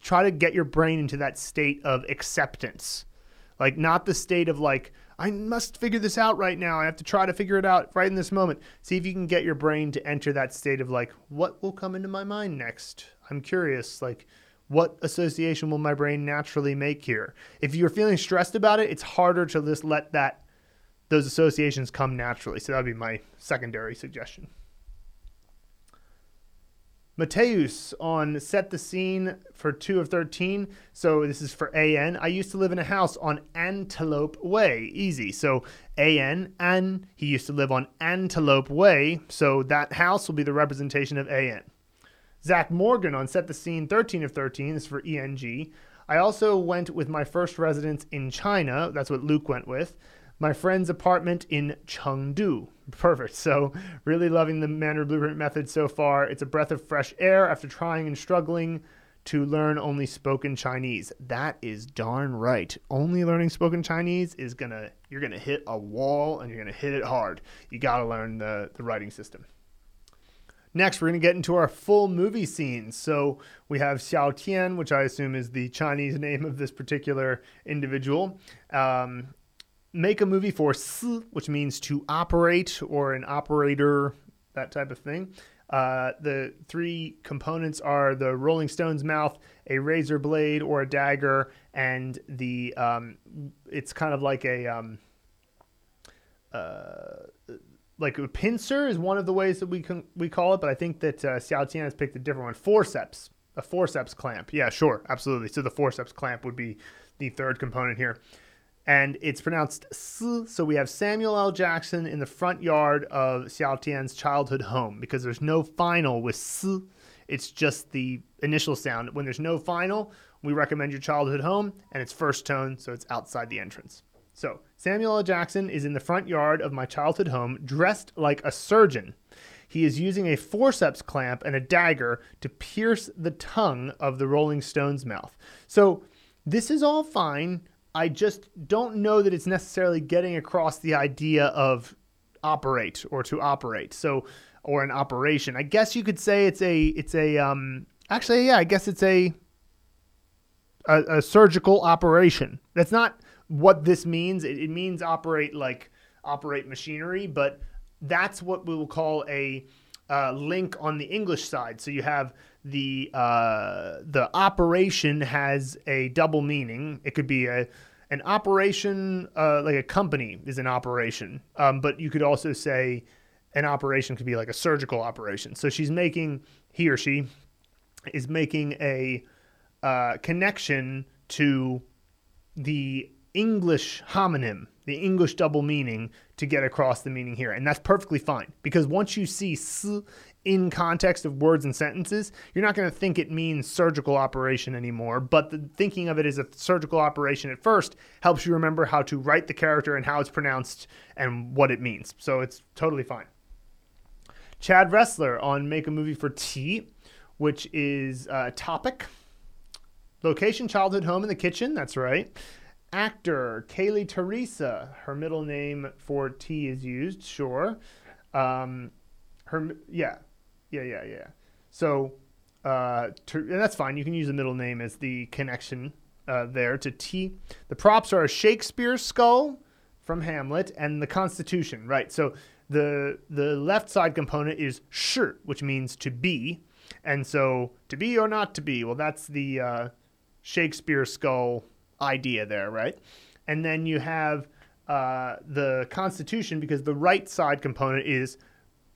try to get your brain into that state of acceptance. Like, not the state of like, I must figure this out right now. I have to try to figure it out right in this moment. See if you can get your brain to enter that state of like, what will come into my mind next? I'm curious. Like, what association will my brain naturally make here? If you're feeling stressed about it, it's harder to just let that those associations come naturally. So that would be my secondary suggestion. Mateus on Set the Scene for 2 of 13. So this is for AN. I used to live in a house on Antelope Way. Easy. So AN, and he used to live on Antelope Way. So that house will be the representation of AN. Zach Morgan on Set the Scene 13 of 13 is for ENG. I also went with my first residence in China. That's what Luke went with my friend's apartment in Chengdu. Perfect. So, really loving the Mandarin Blueprint method so far. It's a breath of fresh air after trying and struggling to learn only spoken Chinese. That is darn right. Only learning spoken Chinese is gonna you're gonna hit a wall and you're gonna hit it hard. You gotta learn the, the writing system. Next, we're going to get into our full movie scenes. So we have Xiao Tian, which I assume is the Chinese name of this particular individual. Um, make a movie for S, which means to operate or an operator, that type of thing. Uh, the three components are the Rolling Stone's mouth, a razor blade or a dagger, and the um, it's kind of like a um, uh, like a pincer is one of the ways that we can we call it, but I think that uh, Xiao Tian has picked a different one. Forceps, a forceps clamp. Yeah, sure, absolutely. So the forceps clamp would be the third component here and it's pronounced S. So we have Samuel L. Jackson in the front yard of Xiao Tian's childhood home because there's no final with S. It's just the initial sound. When there's no final, we recommend your childhood home, and it's first tone, so it's outside the entrance. So Samuel L. Jackson is in the front yard of my childhood home, dressed like a surgeon. He is using a forceps clamp and a dagger to pierce the tongue of the Rolling Stone's mouth. So this is all fine. I just don't know that it's necessarily getting across the idea of operate or to operate. So or an operation. I guess you could say it's a it's a um actually yeah, I guess it's a a, a surgical operation. That's not what this means. It, it means operate like operate machinery, but that's what we will call a uh, link on the English side. So you have the uh, the operation has a double meaning. It could be a an operation uh, like a company is an operation, um, but you could also say an operation could be like a surgical operation. So she's making he or she is making a uh, connection to the English homonym, the English double meaning, to get across the meaning here. And that's perfectly fine because once you see s in context of words and sentences, you're not going to think it means surgical operation anymore. But the, thinking of it as a surgical operation at first helps you remember how to write the character and how it's pronounced and what it means. So it's totally fine. Chad Wrestler on Make a Movie for T, which is a topic. Location, childhood home in the kitchen. That's right. Actor Kaylee Teresa. Her middle name for T is used. Sure. Um, her yeah, yeah, yeah, yeah. So, uh, and that's fine. You can use the middle name as the connection uh, there to T. The props are a Shakespeare skull from Hamlet and the Constitution. Right. So the the left side component is sh, which means to be, and so to be or not to be. Well, that's the uh, Shakespeare skull idea there, right? And then you have uh, the Constitution because the right side component is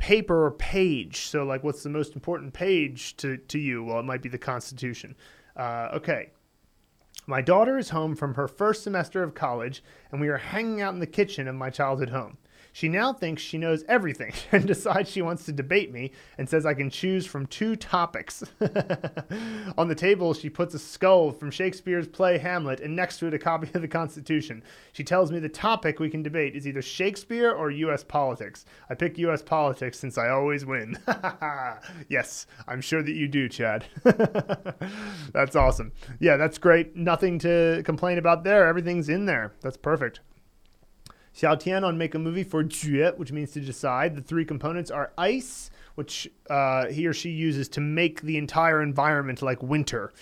paper or page. So, like, what's the most important page to, to you? Well, it might be the Constitution. Uh, okay. My daughter is home from her first semester of college, and we are hanging out in the kitchen of my childhood home. She now thinks she knows everything [LAUGHS] and decides she wants to debate me and says I can choose from two topics. [LAUGHS] On the table, she puts a skull from Shakespeare's play Hamlet and next to it a copy of the Constitution. She tells me the topic we can debate is either Shakespeare or U.S. politics. I pick U.S. politics since I always win. [LAUGHS] yes, I'm sure that you do, Chad. that's awesome. Yeah, that's great. Nothing to complain about there. Everything's in there. That's perfect. Xiao Tian on Make a Movie for Jue, which means to decide. The three components are ice, which uh, he or she uses to make the entire environment like winter,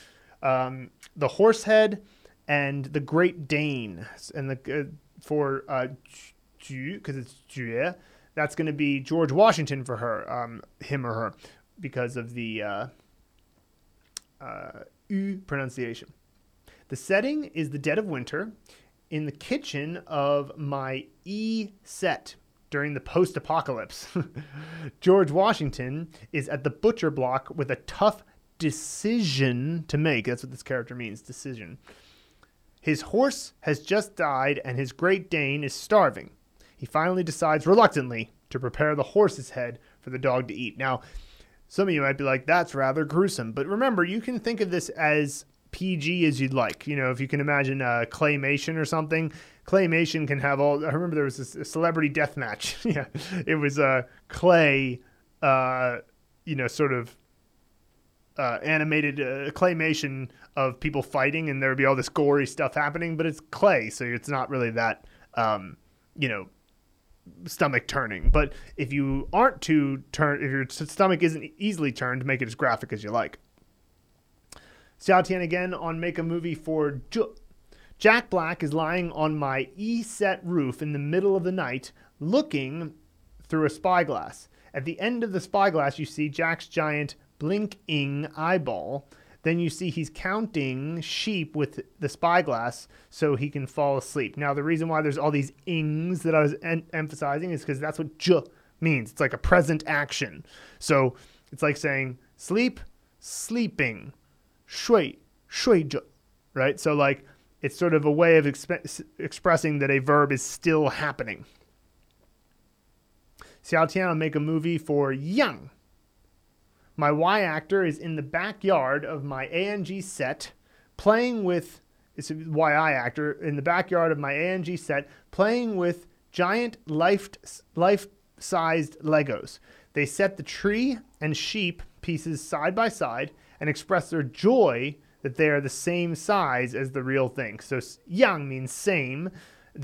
um, the horse head, and the Great Dane. And the uh, for uh, Ju, because it's Jue, that's going to be George Washington for her, um, him or her, because of the uh, uh, U pronunciation. The setting is the dead of winter in the kitchen of my E set during the post apocalypse. [LAUGHS] George Washington is at the butcher block with a tough decision to make. That's what this character means decision. His horse has just died and his Great Dane is starving. He finally decides reluctantly to prepare the horse's head for the dog to eat. Now, some of you might be like, that's rather gruesome. But remember, you can think of this as PG as you'd like. You know, if you can imagine uh, claymation or something, claymation can have all. I remember there was this, a celebrity death match. [LAUGHS] yeah, it was a uh, clay, uh, you know, sort of uh, animated uh, claymation of people fighting, and there would be all this gory stuff happening. But it's clay, so it's not really that, um, you know, stomach turning. But if you aren't too turn, if your stomach isn't easily turned, make it as graphic as you like. Xiao Tian again on Make a Movie for Jack Black is lying on my E set roof in the middle of the night, looking through a spyglass. At the end of the spyglass, you see Jack's giant blinking eyeball. Then you see he's counting sheep with the spyglass so he can fall asleep. Now, the reason why there's all these ings that I was en- emphasizing is because that's what j means. It's like a present action. So it's like saying sleep, sleeping, shui, shuizhe, right? So like it's sort of a way of exp- expressing that a verb is still happening. Xiao Tian will make a movie for Yang. My Y actor is in the backyard of my ANG set playing with it's a YI actor in the backyard of my ANG set playing with giant life-sized Legos. They set the tree and sheep pieces side by side and express their joy that they are the same size as the real thing. So yang means same.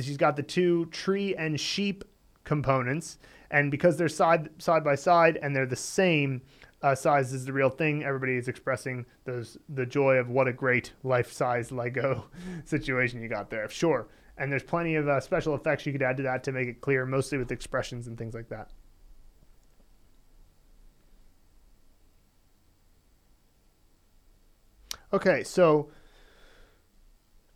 She's got the two tree and sheep components, and because they're side side by side and they're the same uh, size as the real thing, everybody is expressing those the joy of what a great life size Lego [LAUGHS] situation you got there. Sure, and there's plenty of uh, special effects you could add to that to make it clear, mostly with expressions and things like that. Okay, so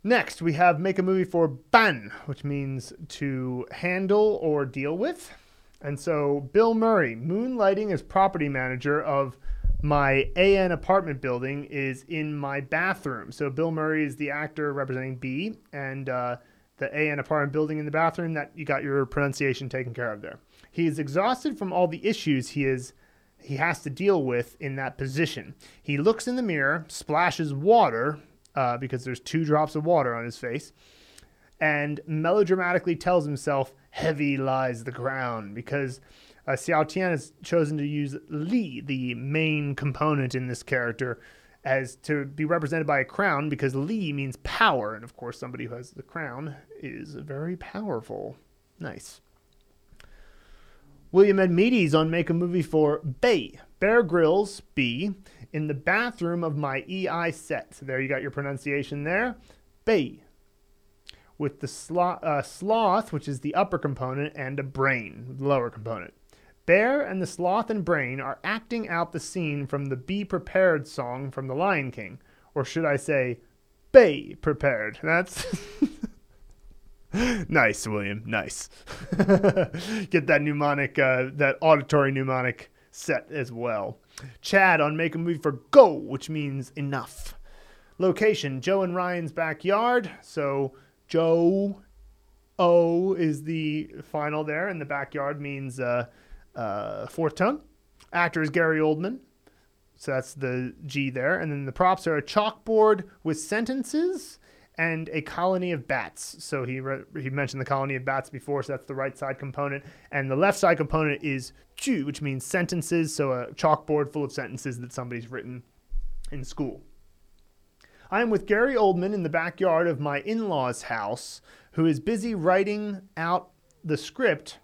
next we have make a movie for ban, which means to handle or deal with. And so Bill Murray, moonlighting as property manager of my AN apartment building, is in my bathroom. So Bill Murray is the actor representing B, and uh, the AN apartment building in the bathroom that you got your pronunciation taken care of there. He is exhausted from all the issues he is he has to deal with in that position. He looks in the mirror, splashes water uh, because there's two drops of water on his face, and melodramatically tells himself, "Heavy lies the ground," because uh, Xiao Tian has chosen to use Li, the main component in this character, as to be represented by a crown because Li means power, and of course, somebody who has the crown is very powerful. Nice. William Admedes on Make a Movie for Bay. Bear Grylls, B, in the bathroom of my EI set. There you got your pronunciation there. Bay. With the slo- uh, sloth, which is the upper component, and a brain, the lower component. Bear and the sloth and brain are acting out the scene from the Be Prepared song from The Lion King. Or should I say, Bay Prepared? That's. [LAUGHS] [LAUGHS] nice, William. Nice. [LAUGHS] Get that mnemonic, uh, that auditory mnemonic set as well. Chad on Make a Movie for Go, which means enough. Location Joe and Ryan's backyard. So Joe O is the final there, and the backyard means uh, uh, fourth tongue. Actor is Gary Oldman. So that's the G there. And then the props are a chalkboard with sentences and a colony of bats. So he re- he mentioned the colony of bats before, so that's the right side component, and the left side component is ju, which means sentences. So a chalkboard full of sentences that somebody's written in school. I am with Gary Oldman in the backyard of my in-laws' house, who is busy writing out the script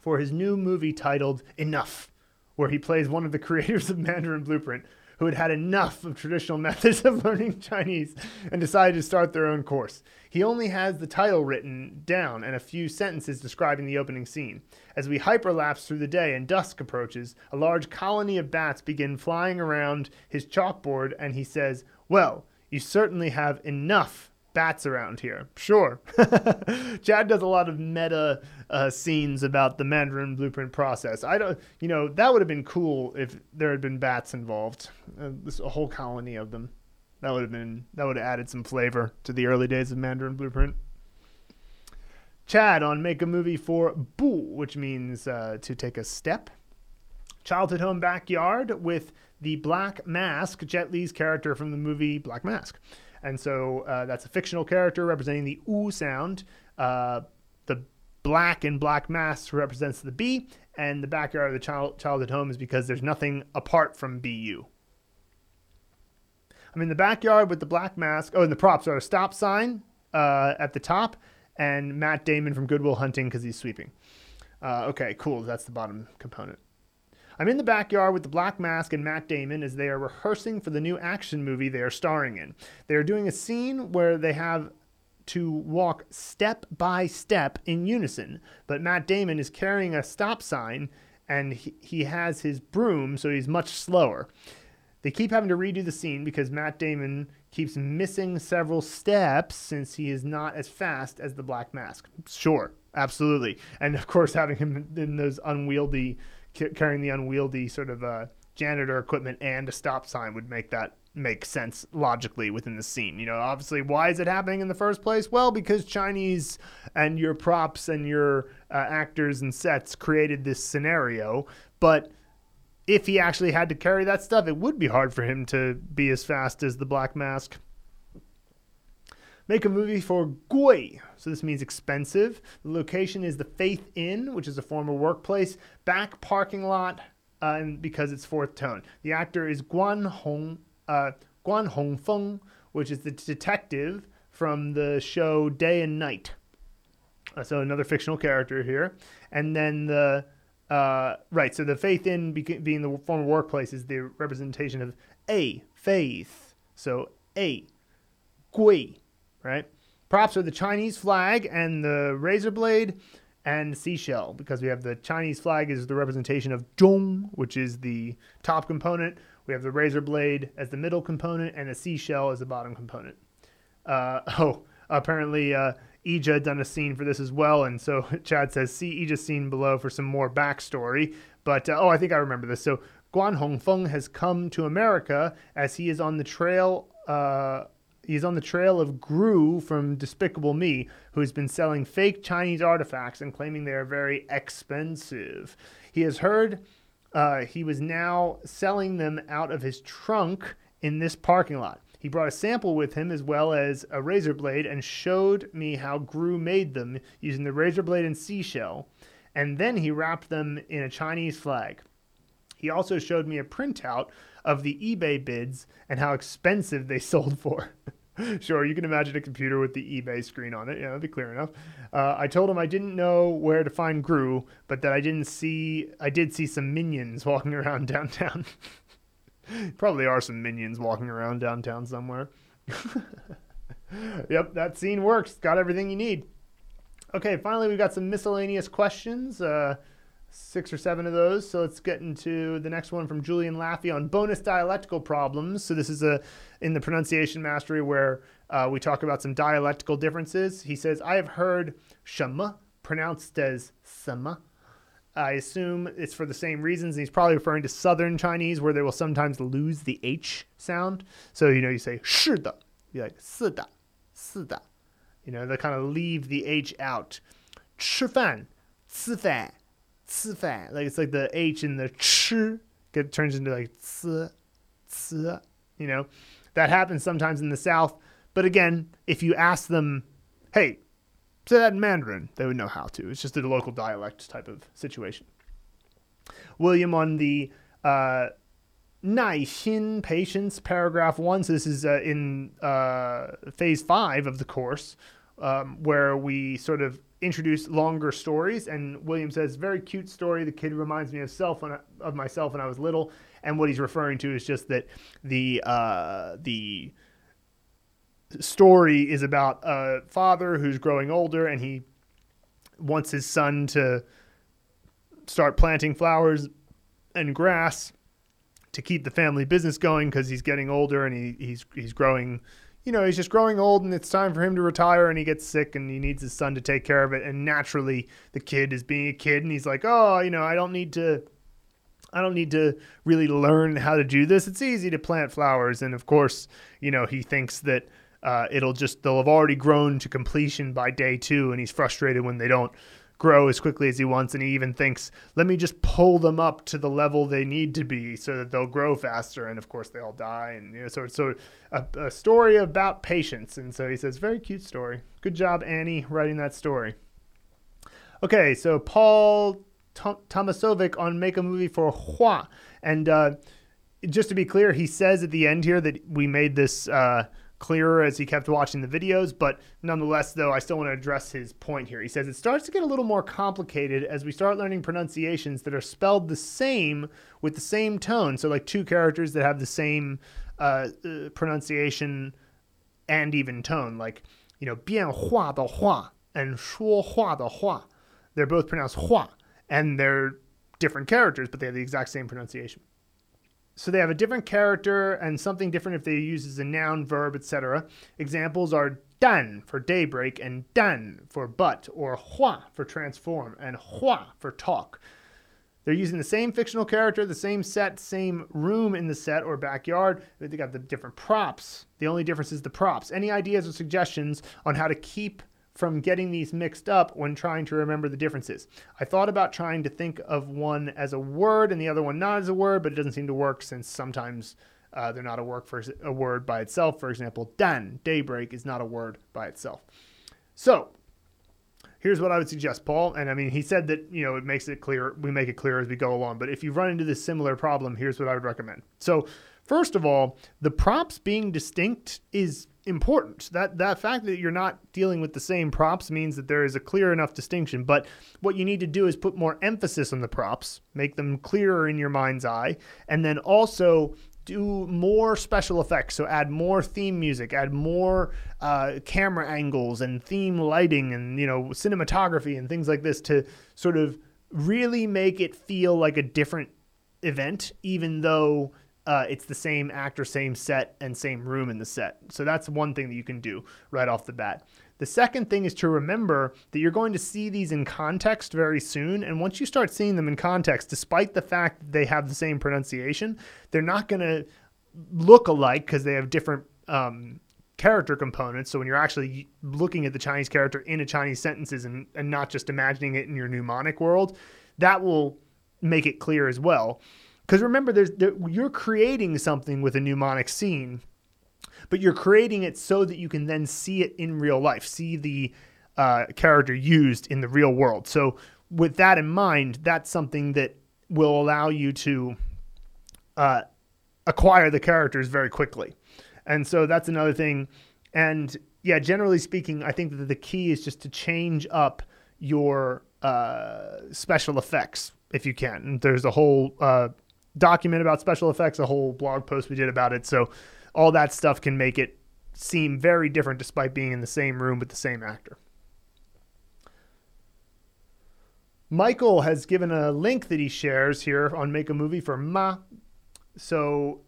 for his new movie titled Enough, where he plays one of the [LAUGHS] creators of Mandarin Blueprint who had had enough of traditional [LAUGHS] methods of learning Chinese and decided to start their own course. He only has the title written down and a few sentences describing the opening scene. As we hyperlapse through the day and dusk approaches, a large colony of bats begin flying around his chalkboard, and he says, Well, you certainly have enough bats around here. Sure. [LAUGHS] Chad does a lot of meta uh, scenes about the Mandarin blueprint process. I don't, you know, that would have been cool if there had been bats involved. Uh, this a whole colony of them. That would have been that would have added some flavor to the early days of Mandarin Blueprint. Chad on Make a Movie for Bu, which means uh, to take a step. Childhood Home Backyard with the Black Mask, Jet Li's character from the movie Black Mask. And so uh, that's a fictional character representing the oo sound. Uh, the black and black mass represents the B, and the backyard of the child, childhood home is because there's nothing apart from BU. I'm in the backyard with the black mask. Oh, and the props are a stop sign uh, at the top, and Matt Damon from Good Will Hunting because he's sweeping. Uh, okay, cool. That's the bottom component. I'm in the backyard with the Black Mask and Matt Damon as they are rehearsing for the new action movie they are starring in. They are doing a scene where they have to walk step by step in unison, but Matt Damon is carrying a stop sign and he, has his broom, so he's much slower. They keep having to redo the scene because Matt Damon keeps missing several steps since he is not as fast as the Black Mask. Sure, absolutely. And of course, having him in those unwieldy carrying the unwieldy sort of uh, janitor equipment and a stop sign would make that make sense logically within the scene. You know, obviously, why is it happening in the first place? Well, because Chinese and your props and your uh, actors and sets created this scenario. But if he actually had to carry that stuff, it would be hard for him to be as fast as the Black Mask. Make a movie for Gui. So this means expensive. The location is the Faith Inn, which is a former workplace. Back parking lot, uh, and because it's fourth tone. The actor is Guan Hong uh, Guan Hongfeng, which is the detective from the show Day and Night. Uh, so another fictional character here, and then the uh, right. So the Faith Inn beca- being the former workplace is the representation of a faith. So a gui, right? Props are the Chinese flag and the razor blade and seashell because we have the Chinese flag is the representation of zhong, which is the top component. We have the razor blade as the middle component and a seashell as the bottom component. Uh, [LAUGHS] oh, apparently uh, Ija done a scene for this as well, and so [LAUGHS] Chad says, "See Ija's scene below for some more backstory." But uh, oh, I think I remember this. So Guan Hongfeng has come to America as he is on the trail. Uh, he's on the trail of Gru from Despicable Me, who has been selling fake Chinese artifacts and claiming they are very expensive. He has heard uh, he was now selling them out of his trunk in this parking lot. He brought a sample with him as well as a razor blade and showed me how Gru made them using the razor blade and seashell. And then he wrapped them in a Chinese flag. He also showed me a printout of the eBay bids and how expensive they [LAUGHS] sold for. sure, you can imagine a computer with the eBay screen on it. Yeah, that'd be clear enough. Uh, I told him I didn't know where to find Gru, but that I didn't see. I did see some minions [LAUGHS] walking around downtown. Probably are some minions walking around downtown somewhere. [LAUGHS] yep, that scene works. Got everything you need. Okay, finally, we've got some miscellaneous questions. Uh, six or seven of those. So let's get into the next one from Julian Laffey on bonus dialectical problems. So this is a in the pronunciation mastery where uh, we talk about some dialectical differences. He says, "I have heard shema pronounced as sama." I assume it's for the same reasons. And he's probably referring to Southern Chinese, where they will sometimes lose the H sound. So, you know, you say 是的, you're like 是的,是的. You know, they kind of leave the H out. 吃饭,吃饭, fan. Like it's like the H in the ch get turns into like ts, ts, you know. That happens sometimes in the South. But again, if you ask them, hey, say that in Mandarin, they would know how to. It's just a local dialect type of situation. William on the uh, Naixin patience, paragraph one. So this is uh, in uh, phase five of the course, um, where we sort of introduce longer stories. And William says, "Very cute story. The kid reminds me of self when I, of myself when I was little." And what he's referring to is just that the uh, the story is about a father who's growing older and he wants his son to start planting flowers and grass to keep the family business going because he's getting older and he, he's he's growing you know he's just growing old and it's time for him to retire and he gets sick and he needs his son to take care of it. And naturally the kid is being a kid and he's like oh you know I don't need to I don't need to really learn how to do this. It's easy to plant flowers. And of course you know he thinks that uh, it'll just they'll have already grown to completion by day two, and he's frustrated when they don't grow as quickly as he wants, and he even thinks, "Let me just pull them up to the level they need to be, so that they'll grow faster." And of course, they all die, and you know, so so a, a story about patience. And so he says, "Very cute story. Good job, Annie, writing that story." Okay, so Paul Tomasovic on Make a Movie for Hua, and uh, just to be clear, he says at the end here that we made this. Uh, clearer as he kept watching the videos. But nonetheless, though, I still want to address his point here. He says it starts to get a little more complicated as we start learning pronunciations that are spelled the same with the same tone. So, like two characters that have the same uh, uh, pronunciation and even tone, like, you know, bien hua de hua and shuo hua de hua. They're both pronounced hua and they're different characters, but they have the exact same pronunciation. So they have a different character and something different if they use as a noun, verb, etc. Examples are dan for daybreak and dan for but, or hua for transform and hua for talk. They're using the same fictional character, the same set, same room in the set or backyard. They got the different props. The only difference is the props. Any ideas or suggestions on how to keep from getting these mixed up when trying to remember the differences. I thought about trying to think of one as a word and the other one not as a word, but it doesn't seem to work since sometimes Uh, they're not a work for a word by itself. For example, dan daybreak is not a word by itself. So here's what I would suggest, Paul. And I mean, he said that you know it makes it clear. We make it clear as we go along. But if you run into this similar problem, here's what I would recommend. So first of all, the props being distinct is important. That that fact that you're not dealing with the same props means that there is a clear enough distinction. But what you need to do is put more emphasis on the props, make them clearer in your mind's eye, and then also do more special effects. So add more theme music, add more uh, camera angles and theme lighting and you know cinematography and things like this to sort of really make it feel like a different event, even though uh, it's the same actor, same set, and same room in the set. So that's one thing that you can do right off the bat. The second thing is to remember that you're going to see these in context very soon. And once you start seeing them in context, despite the fact that they have the same pronunciation, they're not going to look alike because they have different um, character components. So when you're actually looking at the Chinese character in a Chinese sentences and, and not just imagining it in your mnemonic world, that will make it clear as well. Because remember, there's there, you're creating something with a mnemonic scene but you're creating it so that you can then see it in real life, see the uh, character used in the real world. So, with that in mind, that's something that will allow you to uh, acquire the characters very quickly. And so that's another thing. And yeah, generally speaking, I think that the key is just to change up your uh, special effects if you can. There's a whole uh, document about special effects, a whole blog post we did about it. So all that stuff can make it seem very different despite being in the same room with the same actor. Michael has given a link that he shares here on Make a Movie for Ma. So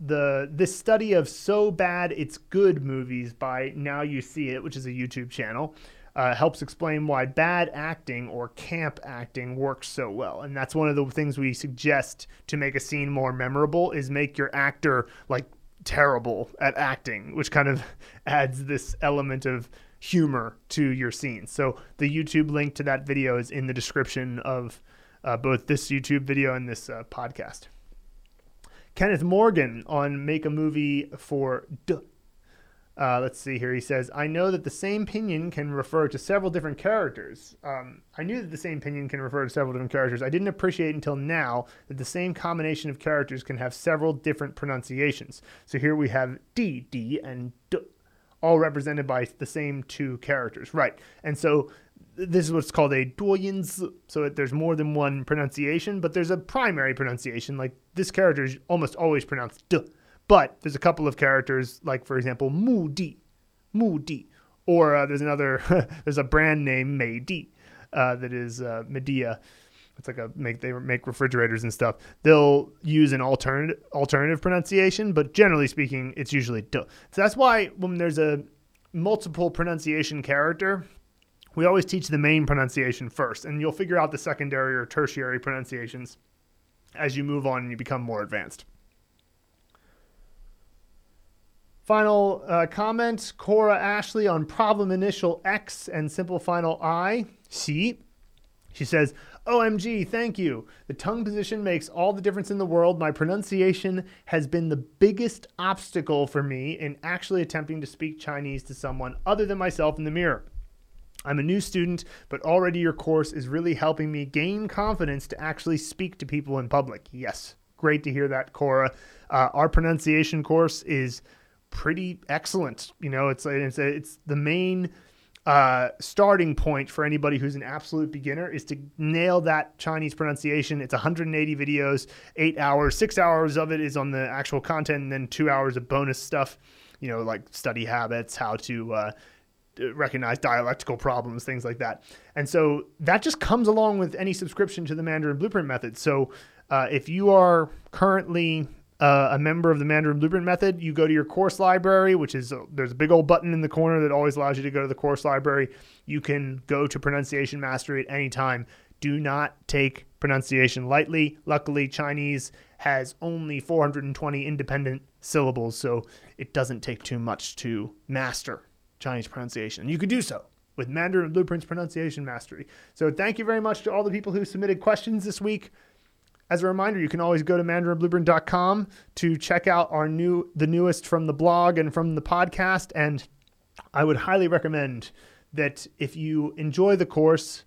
the this study of so bad it's good movies by Now You See It, which is a YouTube channel, uh, helps explain why bad acting or camp acting works so well. And that's one of the things we suggest to make a scene more memorable is make your actor like terrible at acting, which kind of [LAUGHS] adds this element of humor to your scene. So the YouTube link to that video is in the description of uh, both this YouTube video and this uh, podcast. Kenneth Morgan on Make a Movie for uh, let's see here. He says, I know that the same pinyin can refer to several different characters. Um, I knew that the same pinyin can refer to several different characters. I didn't appreciate until now that the same combination of characters can have several different pronunciations. So here we have D, D, and D, all represented by the same two characters. Right. And so this is what's called a duoyinzi. So there's more than one pronunciation, but there's a primary pronunciation. Like this character is almost always pronounced D but there's a couple of characters, like for example, Moody, Moody, or uh, there's another, [LAUGHS] there's a brand name Meidi uh, that is uh, Midea. It's like a make they make refrigerators and stuff. They'll use an alternative alternative pronunciation, but generally speaking, it's usually duh. So that's why when there's a multiple pronunciation character, we always teach the main pronunciation first, and you'll figure out the secondary or tertiary pronunciations as you move on and you become more advanced. Final uh, comment Cora Ashley on problem initial X and simple final I. See? She says, OMG, thank you. The tongue position makes all the difference in the world. My pronunciation has been the biggest obstacle for me in actually attempting to speak Chinese to someone other than myself in the mirror. I'm a new student, but already your course is really helping me gain confidence to actually speak to people in public. Yes, great to hear that, Cora. Uh, our pronunciation course is pretty excellent. You know, it's it's it's the main uh, starting point for anybody who's an absolute beginner is to nail that Chinese pronunciation. It's 180 videos, eight hours, six hours of it is on the actual content, and then two hours of bonus stuff. You know, like study habits, how to uh, recognize dialectical problems, things like that. And so that just comes along with any subscription to the Mandarin Blueprint method. So uh, if you are currently uh, a member of the Mandarin Blueprint Method, you go to your course library, which is uh, there's a big old button in the corner that always allows you to go to the course library. You can go to pronunciation mastery at any time. Do not take pronunciation lightly. Luckily, Chinese has only 420 independent syllables, so it doesn't take too much to master Chinese pronunciation. You could do so with Mandarin Blueprint's pronunciation mastery. So, thank you very much to all the people who submitted questions this week as a reminder, you can always go to mandarinblueprint.com to check out our new the newest from the blog and from the podcast and I would highly recommend that if you enjoy the course,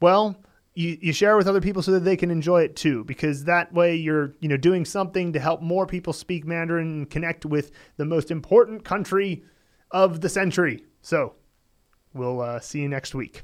well, you, you share with other people so that they can enjoy it too because that way you're you know doing something to help more people speak mandarin and connect with the most important country of the century. So we'll uh, see you next week